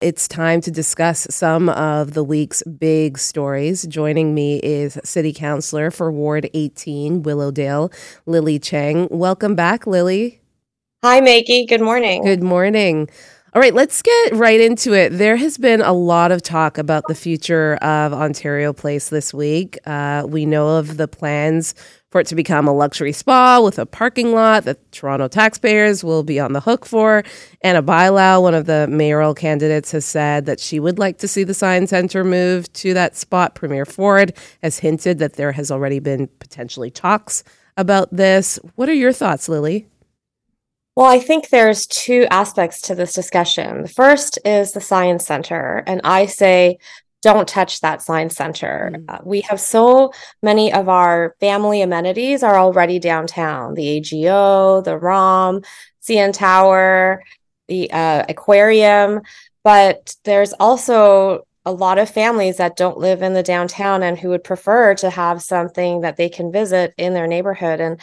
It's time to discuss some of the week's big stories. Joining me is City Councilor for Ward 18, Willowdale, Lily Cheng. Welcome back, Lily. Hi, Maggie. Good morning. Good morning. All right, let's get right into it. There has been a lot of talk about the future of Ontario Place this week. Uh, we know of the plans for it to become a luxury spa with a parking lot that Toronto taxpayers will be on the hook for. Ana Bailão, one of the mayoral candidates, has said that she would like to see the Science Centre move to that spot. Premier Ford has hinted that there has already been potentially talks about this. What are your thoughts, Lily? Well, I think there's two aspects to this discussion. The first is the Science Center, and I say don't touch that science center. Mm. Uh, we have so many of our family amenities are already downtown the AGO, the ROM, CN Tower, the uh, aquarium. But there's also a lot of families that don't live in the downtown and who would prefer to have something that they can visit in their neighborhood. And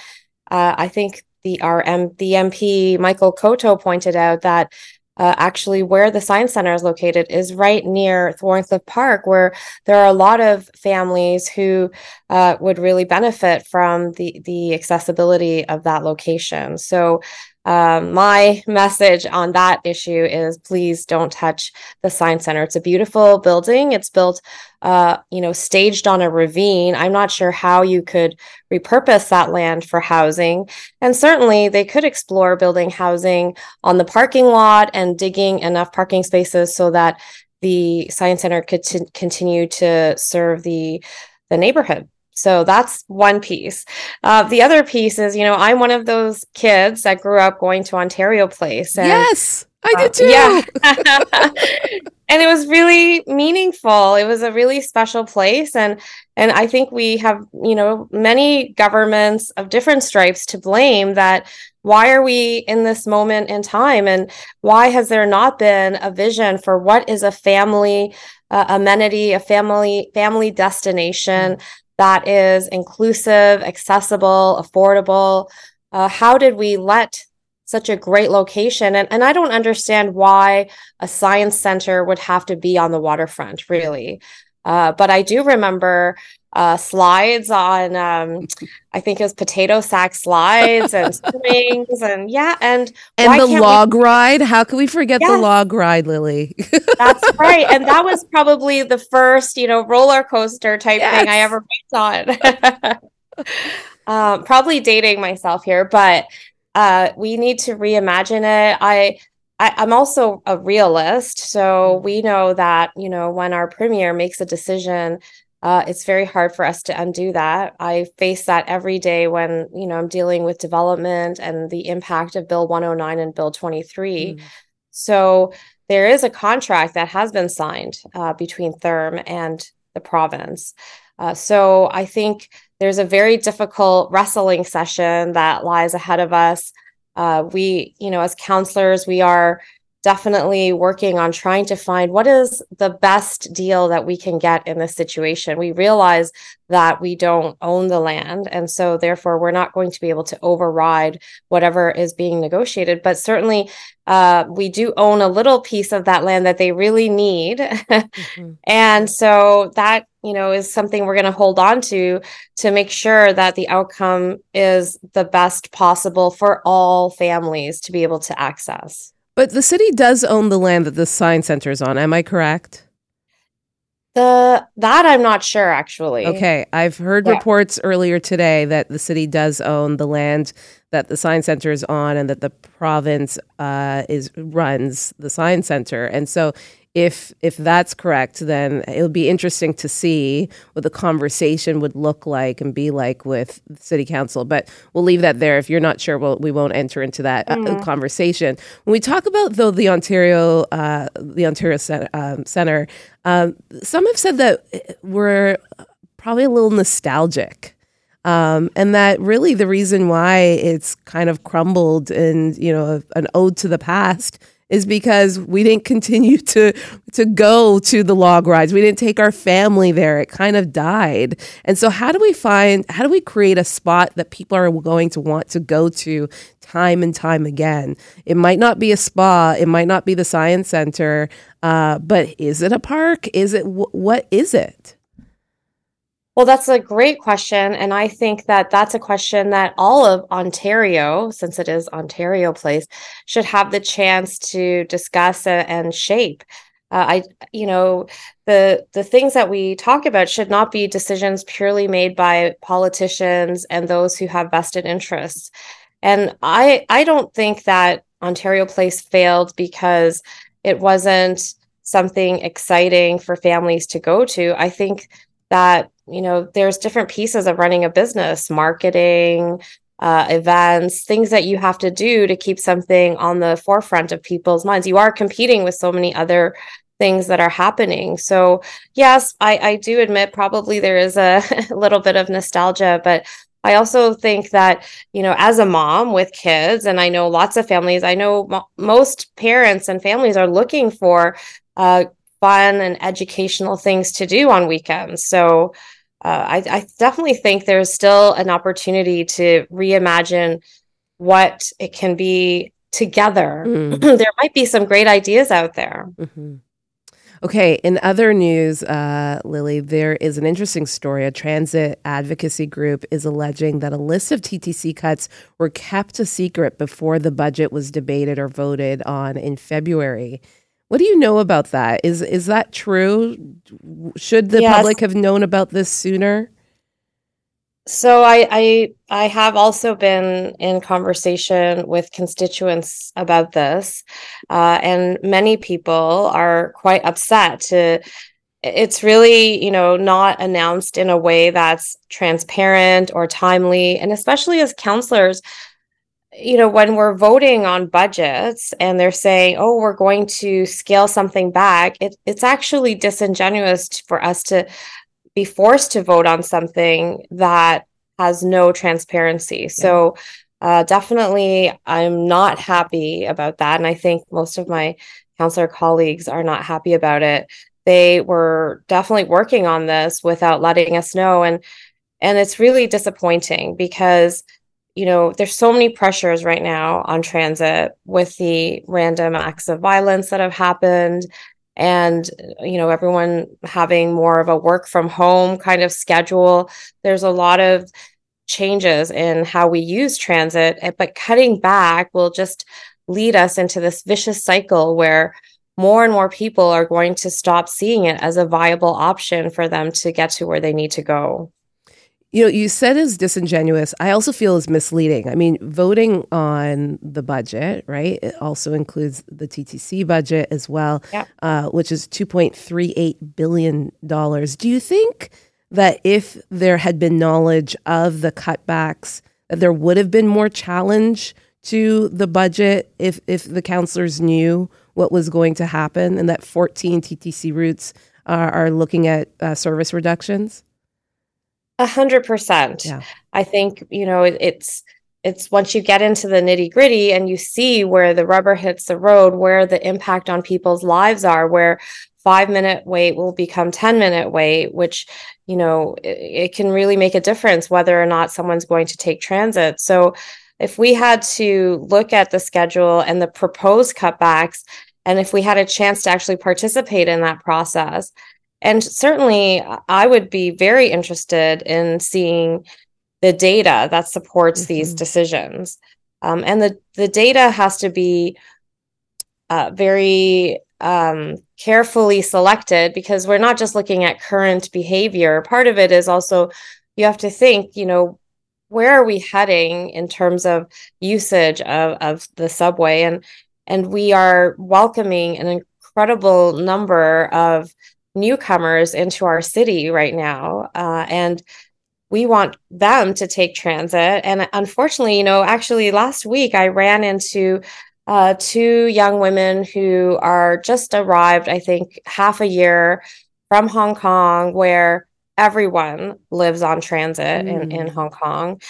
uh, I think the our M- the MP Michael Coteau pointed out that uh, actually where the science center is located is right near Thorncliffe Park, where there are a lot of families who uh, would really benefit from the the accessibility of that location. So um, my message on that issue is please don't touch the science center. It's a beautiful building. It's built, uh, you know, staged on a ravine. I'm not sure how you could repurpose that land for housing. And certainly they could explore building housing on the parking lot and digging enough parking spaces so that the science center could t- continue to serve the the neighborhood. So that's one piece. Uh, the other piece is, you know, I'm one of those kids that grew up going to Ontario Place. And, yes, I did uh, too. yeah. and it was really meaningful. It was a really special place, and and I think we have, you know, many governments of different stripes to blame that why are we in this moment in time and why has there not been a vision for what is a family uh, amenity a family family destination mm-hmm that is inclusive, accessible, affordable? Uh, how did we let such a great location? And, and I don't understand why a science center would have to be on the waterfront, really. Uh, but I do remember uh, slides on, um, I think it was potato sack slides and swings and yeah, and and the log we... ride. How can we forget the log ride, Lily? That's right, and that was probably the first, you know, roller coaster type yes. thing I ever went on. um, probably dating myself here, but uh, we need to reimagine it. I I, am also a realist. So mm-hmm. we know that, you know, when our premier makes a decision, uh, it's very hard for us to undo that. I face that every day when, you know, I'm dealing with development and the impact of Bill 109 and Bill 23. Mm. So there is a contract that has been signed uh, between Therme and the province. Uh, so I think there's a very difficult wrestling session that lies ahead of us uh, we, you know, as councilors we are definitely working on trying to find what is the best deal that we can get in this situation. We realize that we don't own the land. And so, therefore, we're not going to be able to override whatever is being negotiated. But certainly, uh, we do own a little piece of that land that they really need. mm-hmm. And so, that you know is something we're going to hold on to to make sure that the outcome is the best possible for all families to be able to access but the city does own the land that the science center is on. Am I correct? The that I'm not sure actually. Okay, I've heard yeah. reports earlier today that the city does own the land that the science center is on, and that the province uh, is runs the science center. And so, if if that's correct, then it'll be interesting to see what the conversation would look like and be like with the city council. But we'll leave that there. If you're not sure, we'll, we won't enter into that uh, mm. conversation. When we talk about though the Ontario uh, the Ontario Center, um, Center um, some have said that we're probably a little nostalgic. Um, and that really the reason why it's kind of crumbled and you know an ode to the past is because we didn't continue to to go to the log rides. We didn't take our family there. It kind of died. And so how do we find how do we create a spot that people are going to want to go to time and time again? It might not be a spa, it might not be the science center, uh, but is it a park? Is it what is it? Well, that's a great question. And I think that that's a question that all of Ontario, since it is Ontario Place, should have the chance to discuss and shape. Uh, I, you know, the the things that we talk about should not be decisions purely made by politicians and those who have vested interests. And I, I don't think that Ontario Place failed because it wasn't something exciting for families to go to. I think that you know there's different pieces of running a business marketing uh, events things that you have to do to keep something on the forefront of people's minds. You are competing with so many other things that are happening. So yes i, I do admit probably there is a, little bit of nostalgia but I also think that, you know, as a mom with kids, and I know lots of families, I know mo- most parents and families are looking for uh, fun and educational things to do on weekends. So uh, I, I definitely think there's still an opportunity to reimagine what it can be together. Mm. there might be some great ideas out there. Mm-hmm. Okay, in other news, uh, Lily, there is an interesting story. A transit advocacy group is alleging that a list of TTC cuts were kept a secret before the budget was debated or voted on in February. What do you know about that? Is is that true? Should the yes. public have known about this sooner? So I, I I have also been in conversation with constituents about this, uh, and many people are quite upset to. It's really, you know, not announced in a way that's transparent or timely, and especially as councilors, you know, when we're voting on budgets and they're saying, oh, we're going to scale something back, it, it's actually disingenuous for us to be forced to vote on something that has no transparency. Yeah. So, uh, definitely, I'm not happy about that. And I think most of my councilor colleagues are not happy about it. They were definitely working on this without letting us know. And and it's really disappointing because you know, there's so many pressures right now on transit with the random acts of violence that have happened and you know everyone having more of a work from home kind of schedule. There's a lot of changes in how we use transit eh, but cutting back will just lead us into this vicious cycle where more and more people are going to stop seeing it as a viable option for them to get to where they need to go you know, you said is disingenuous. I also feel is misleading. I mean, voting on the budget, right? It also includes the TTC budget as well, yeah. uh, which is two point three eight billion dollars. Do you think that if there had been knowledge of the cutbacks, that there would have been more challenge to the budget if if the councilors knew what was going to happen, and that fourteen TTC routes are, are looking at uh, service reductions? A hundred percent. I think, you know, it, it's it's once you get into the nitty gritty and you see where the rubber hits the road, where the impact on people's lives are, where five minute wait will become 10 minute wait, which, you know, it, it can really make a difference whether or not someone's going to take transit. So if we had to look at the schedule and the proposed cutbacks, and if we had a chance to actually participate in that process, and certainly, I would be very interested in seeing the data that supports mm-hmm. these decisions. Um, and the, the data has to be uh, very um, carefully selected because we're not just looking at current behavior. Part of it is also you have to think, you know, where are we heading in terms of usage of, of the subway? And and we are welcoming an incredible number of newcomers into our city right now. Uh, and we want them to take transit. And unfortunately, you know, actually last week I ran into uh, two young women who are just arrived, I think, half a year from Hong Kong, where everyone lives on transit mm. in, in Hong Kong.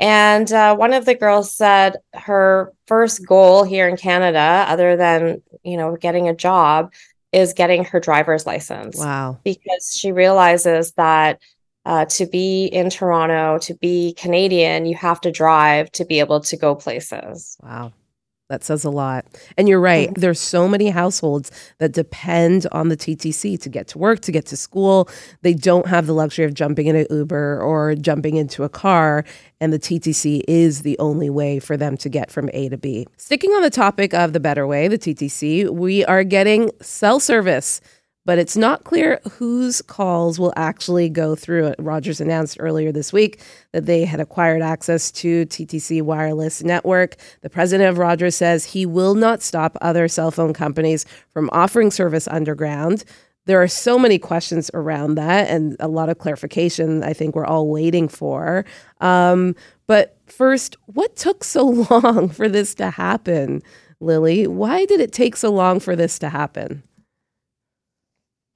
And uh, one of the girls said her first goal here in Canada, other than you know getting a job, is getting her driver's license. Wow! Because she realizes that uh, to be in Toronto, to be Canadian, you have to drive to be able to go places. Wow. That says a lot. And you're right. Mm-hmm. There's so many households that depend on the TTC to get to work, to get to school. They don't have the luxury of jumping in an Uber or jumping into a car. And the TTC is the only way for them to get from A to B. Sticking on the topic of the better way, the TTC, we are getting cell service but it's not clear whose calls will actually go through. Rogers announced earlier this week that they had acquired access to TTC wireless network. The president of Rogers says he will not stop other cell phone companies from offering service underground. There are so many questions around that and a lot of clarification I think we're all waiting for. Um, but first, what took so long for this to happen, Lily? Why did it take so long for this to happen?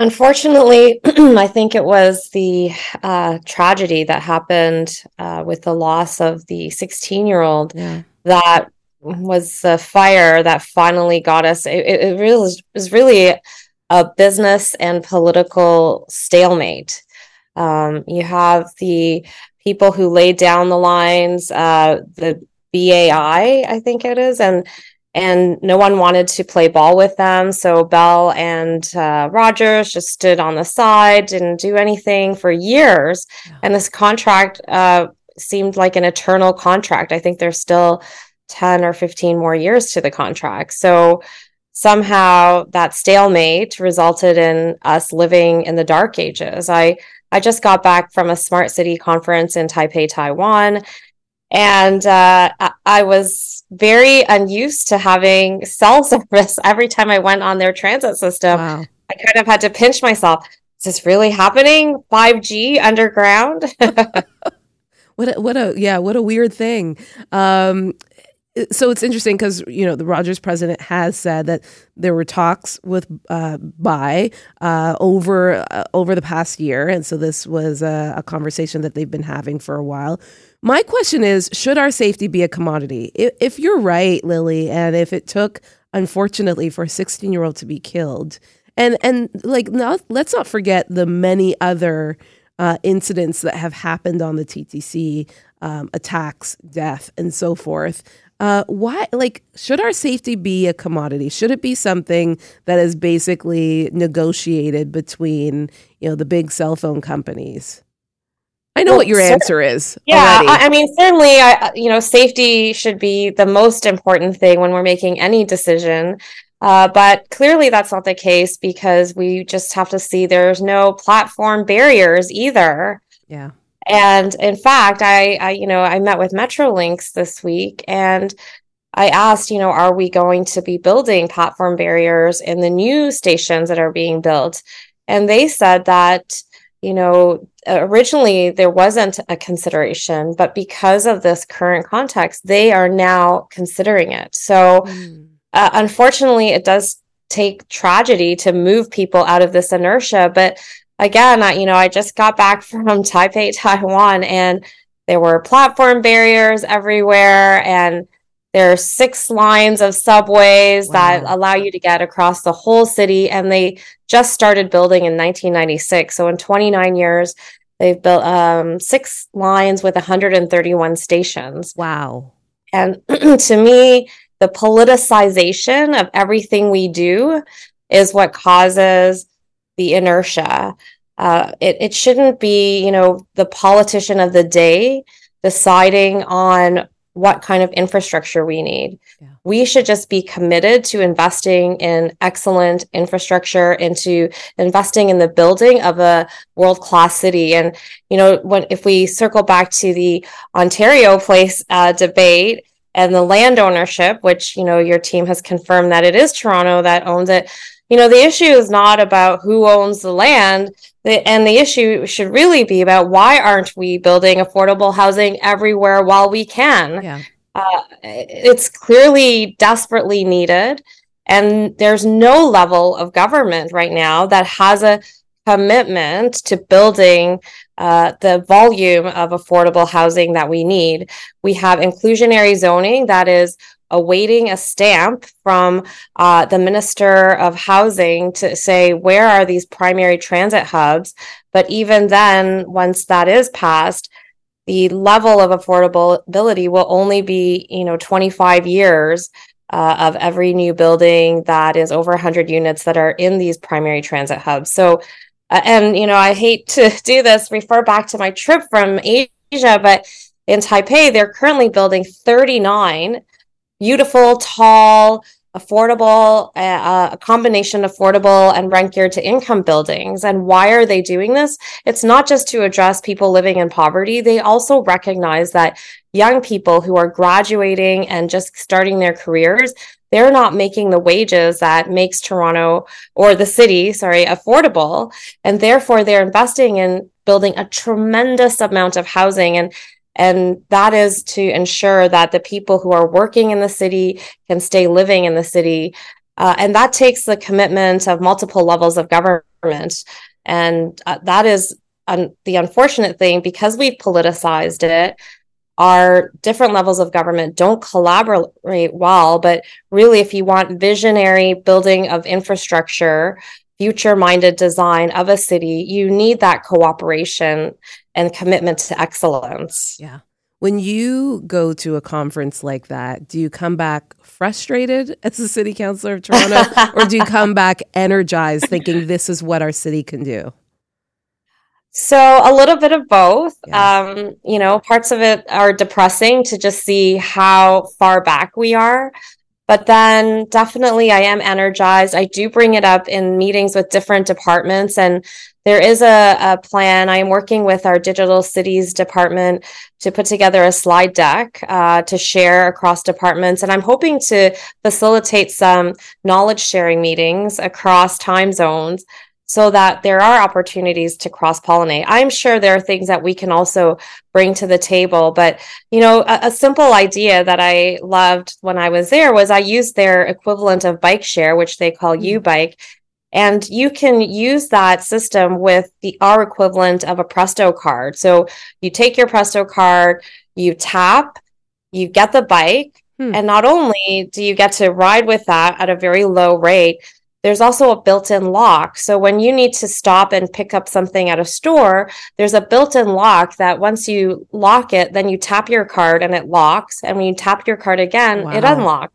Unfortunately, I think it was the uh, tragedy that happened uh, with the loss of the 16 year old yeah. that was the fire that finally got us. It, it really was, was, really a business and political stalemate. Um, you have the people who laid down the lines, uh, the BAI, I think it is, and and no one wanted to play ball with them. So Bell and uh, Rogers just stood on the side, didn't do anything for years. Yeah. And this contract uh, seemed like an eternal contract. I think there's still 10 or 15 more years to the contract. So somehow that stalemate resulted in us living in the dark ages. I I just got back from a smart city conference in Taipei, Taiwan, and uh, I was very unused to having cell service every time I went on their transit system. Wow. I kind of had to pinch myself. Is this really happening? 5G underground? what a, what a yeah, what a weird thing. Um, so it's interesting because you know the Rogers president has said that there were talks with uh, BAI uh, over uh, over the past year, and so this was a, a conversation that they've been having for a while. My question is should our safety be a commodity? If, if you're right, Lily, and if it took, unfortunately, for a 16 year old to be killed, and, and like, let's not forget the many other uh, incidents that have happened on the TTC um, attacks, death, and so forth. Uh, why, like, should our safety be a commodity? Should it be something that is basically negotiated between, you know, the big cell phone companies? I know well, what your answer is. Yeah, I, I, mean, certainly, I, you know, safety should be the most important thing when we're making any decision. Uh, but clearly, that's not the case because we just have to see there's no platform barriers either. Yeah. And in fact, I, I, you know, I met with Metrolinx this week, and I asked, you know, are we going to be building platform barriers in the new stations that are being built? And they said that you know, originally there wasn't a consideration, but because of this current context, they are now considering it. So, mm. uh, unfortunately, it does take tragedy to move people out of this inertia. But again, I, you know, I just got back from Taipei, Taiwan, and there were platform barriers everywhere, and there are six lines of subways wow. that allow you to get across the whole city, and they just started building in 1996. So in 29 years, they've built um, six lines with 131 stations. Wow! And to me, the politicization of everything we do is what causes the inertia. Uh, it, it shouldn't be, you know, the politician of the day deciding on what kind of infrastructure we need. Yeah. We should just be committed to investing in excellent infrastructure, into investing in the building of a world class city. And you know, when if we circle back to the Ontario Place uh, debate and the land ownership, which you know your team has confirmed that it is Toronto that owns it. You know, the issue is not about who owns the land. The, and the issue should really be about why aren't we building affordable housing everywhere while we can? Yeah. Uh, it's clearly desperately needed. And there's no level of government right now that has a commitment to building uh, the volume of affordable housing that we need. We have inclusionary zoning that is awaiting a stamp from uh, the Minister of Housing to say where are these primary transit hubs. But even then, once that is passed, the level of affordability will only be, you know, 25 years uh, of every new building that is over 100 units that are in these primary transit hubs. So, uh, and you know, I hate to do this, refer back to my trip from Asia, but in Taipei, they're currently building 39 beautiful, tall, affordable, uh, a combination affordable and rent geared to income buildings. And why are they doing this? It's not just to address people living in poverty. They also recognize that young people who are graduating and just starting their careers, they're not making the wages that makes Toronto or the city, sorry, affordable. And therefore they're investing in building a tremendous amount of housing. And and that is to ensure that the people who are working in the city can stay living in the city. Uh, and that takes the commitment of multiple levels of government. And uh, that is un- the unfortunate thing because we've politicized it. Our different levels of government don't collaborate well. But really, if you want visionary building of infrastructure, future minded design of a city, you need that cooperation and commitment to excellence. Yeah. When you go to a conference like that, do you come back frustrated as a city councilor of Toronto or do you come back energized thinking this is what our city can do? So a little bit of both. Yeah. Um, you know, parts of it are depressing to just see how far back we are. But then definitely I am energized. I do bring it up in meetings with different departments and there is a, a plan. I am working with our digital cities department to put together a slide deck uh, to share across departments. And I'm hoping to facilitate some knowledge sharing meetings across time zones so that there are opportunities to cross pollinate. I'm sure there are things that we can also bring to the table, but you know, a, a, simple idea that I loved when I was there was I used their equivalent of bike share, which they call mm-hmm. YouBike. And you can use that system with the our equivalent of a Presto card. So you take your Presto card, you tap, you get the bike, hmm. and not only do you get to ride with that at a very low rate, there's also a built-in lock. So when you need to stop and pick up something at a store, there's a built-in lock that once you lock it, then you tap your card and it locks. And when you tap your card again, wow. it unlocks.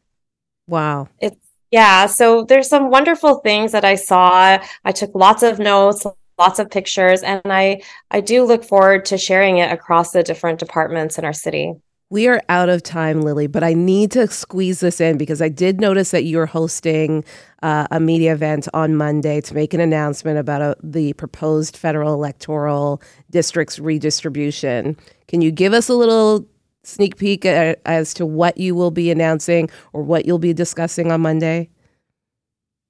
Wow. It's yeah, so there's some wonderful things that I saw. I took lots of notes, lots of pictures, and I I do look forward to sharing it across the different departments in our city. We are out of time, Lily, but I need to squeeze this in because I did notice that you're hosting uh, a media event on Monday to make an announcement about a, uh, the proposed federal electoral districts redistribution. Can you give us a little sneak peek as to what you will be announcing or what you'll be discussing on Monday?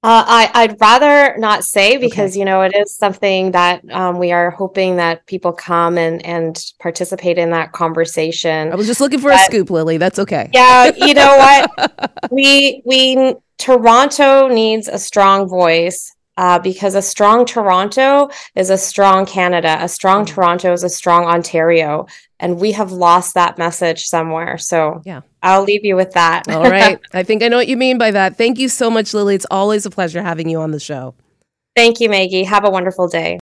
Uh, I, would rather not say because okay. you know it is something that um, we are hoping that people come and and participate in that conversation. I was just looking for but, a scoop, Lily. That's okay. Yeah, you know what? we we Toronto needs a strong voice uh, because a strong Toronto is a strong Canada. A strong mm-hmm. Toronto is a strong Ontario, and we have lost that message somewhere. So yeah, I'll leave you with that. All right. I think I know what you mean by that. Thank you so much, Lily. It's always a pleasure having you on the show. Thank you, Maggie. Have a wonderful day.